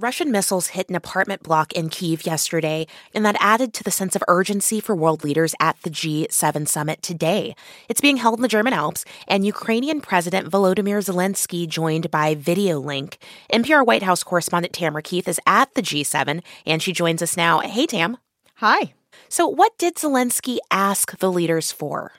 Russian missiles hit an apartment block in Kiev yesterday, and that added to the sense of urgency for world leaders at the G7 summit today. It's being held in the German Alps, and Ukrainian President Volodymyr Zelensky joined by video link. NPR White House correspondent Tamara Keith is at the G7, and she joins us now. Hey, Tam. Hi. So, what did Zelensky ask the leaders for?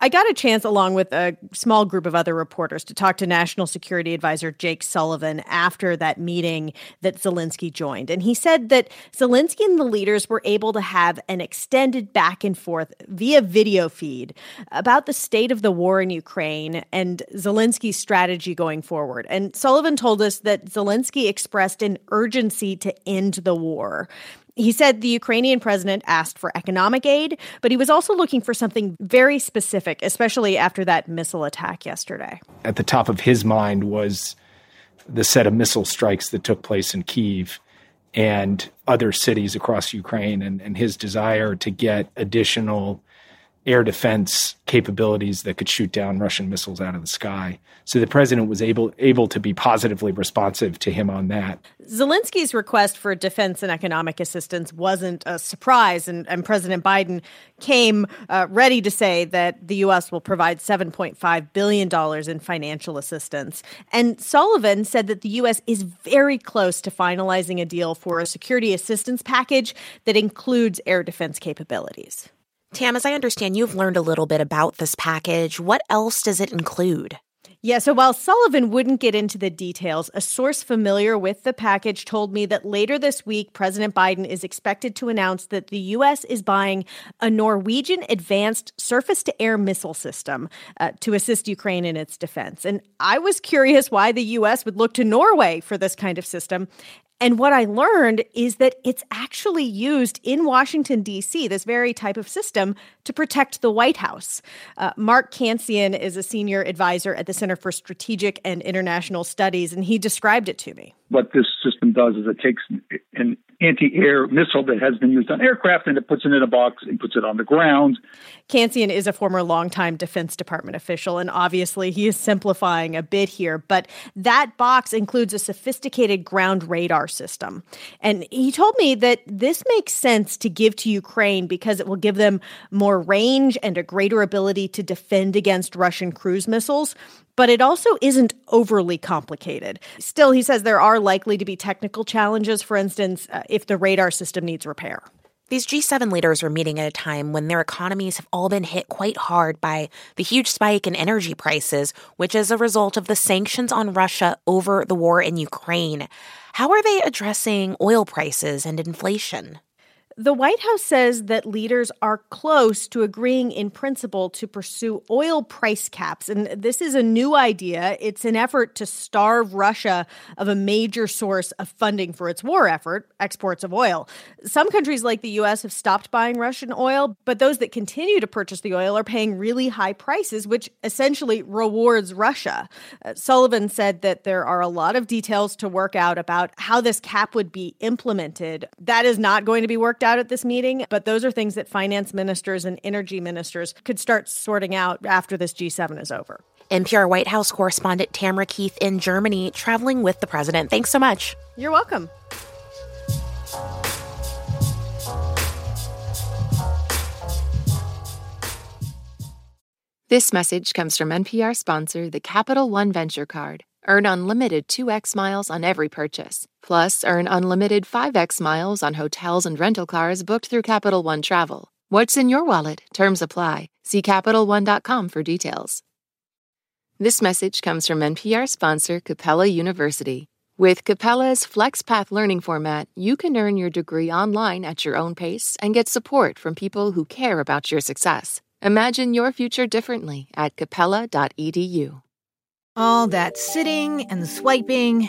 I got a chance, along with a small group of other reporters, to talk to National Security Advisor Jake Sullivan after that meeting that Zelensky joined. And he said that Zelensky and the leaders were able to have an extended back and forth via video feed about the state of the war in Ukraine and Zelensky's strategy going forward. And Sullivan told us that Zelensky expressed an urgency to end the war. He said the Ukrainian president asked for economic aid, but he was also looking for something very specific, especially after that missile attack yesterday. At the top of his mind was the set of missile strikes that took place in Kiev and other cities across Ukraine, and, and his desire to get additional air defense capabilities that could shoot down Russian missiles out of the sky. So the president was able able to be positively responsive to him on that. Zelensky's request for defense and economic assistance wasn't a surprise, and, and President Biden came uh, ready to say that the U.S. will provide $7.5 billion in financial assistance. And Sullivan said that the U.S. is very close to finalizing a deal for a security assistance package that includes air defense capabilities. Tam, as I understand, you've learned a little bit about this package. What else does it include? Yeah, so while Sullivan wouldn't get into the details, a source familiar with the package told me that later this week, President Biden is expected to announce that the U.S. is buying a Norwegian advanced surface to air missile system uh, to assist Ukraine in its defense. And I was curious why the U.S. would look to Norway for this kind of system. And what I learned is that it's actually used in Washington, D.C., this very type of system to protect the White House. Uh, Mark Cancian is a senior advisor at the Center for Strategic and International Studies, and he described it to me. What this system does is it takes an anti-air missile that has been used on aircraft and it puts it in a box and puts it on the ground. Cancian is a former longtime Defense Department official, and obviously he is simplifying a bit here, but that box includes a sophisticated ground radar system. And he told me that this makes sense to give to Ukraine because it will give them more range and a greater ability to defend against Russian cruise missiles but it also isn't overly complicated. Still, he says there are likely to be technical challenges, for instance, uh, if the radar system needs repair. These G7 leaders are meeting at a time when their economies have all been hit quite hard by the huge spike in energy prices, which is a result of the sanctions on Russia over the war in Ukraine. How are they addressing oil prices and inflation? The White House says that leaders are close to agreeing in principle to pursue oil price caps. And this is a new idea. It's an effort to starve Russia of a major source of funding for its war effort, exports of oil. Some countries like the U.S. have stopped buying Russian oil, but those that continue to purchase the oil are paying really high prices, which essentially rewards Russia. Uh, Sullivan said that there are a lot of details to work out about how this cap would be implemented. That is not going to be worked out out at this meeting, but those are things that finance ministers and energy ministers could start sorting out after this G7 is over. NPR White House correspondent Tamara Keith in Germany, traveling with the president. Thanks so much. You're welcome. This message comes from NPR sponsor, the Capital One Venture Card. Earn unlimited 2x miles on every purchase. Plus, earn unlimited 5x miles on hotels and rental cars booked through Capital One Travel. What's in your wallet? Terms apply. See CapitalOne.com for details. This message comes from NPR sponsor Capella University. With Capella's FlexPath learning format, you can earn your degree online at your own pace and get support from people who care about your success. Imagine your future differently at capella.edu. All that sitting and swiping,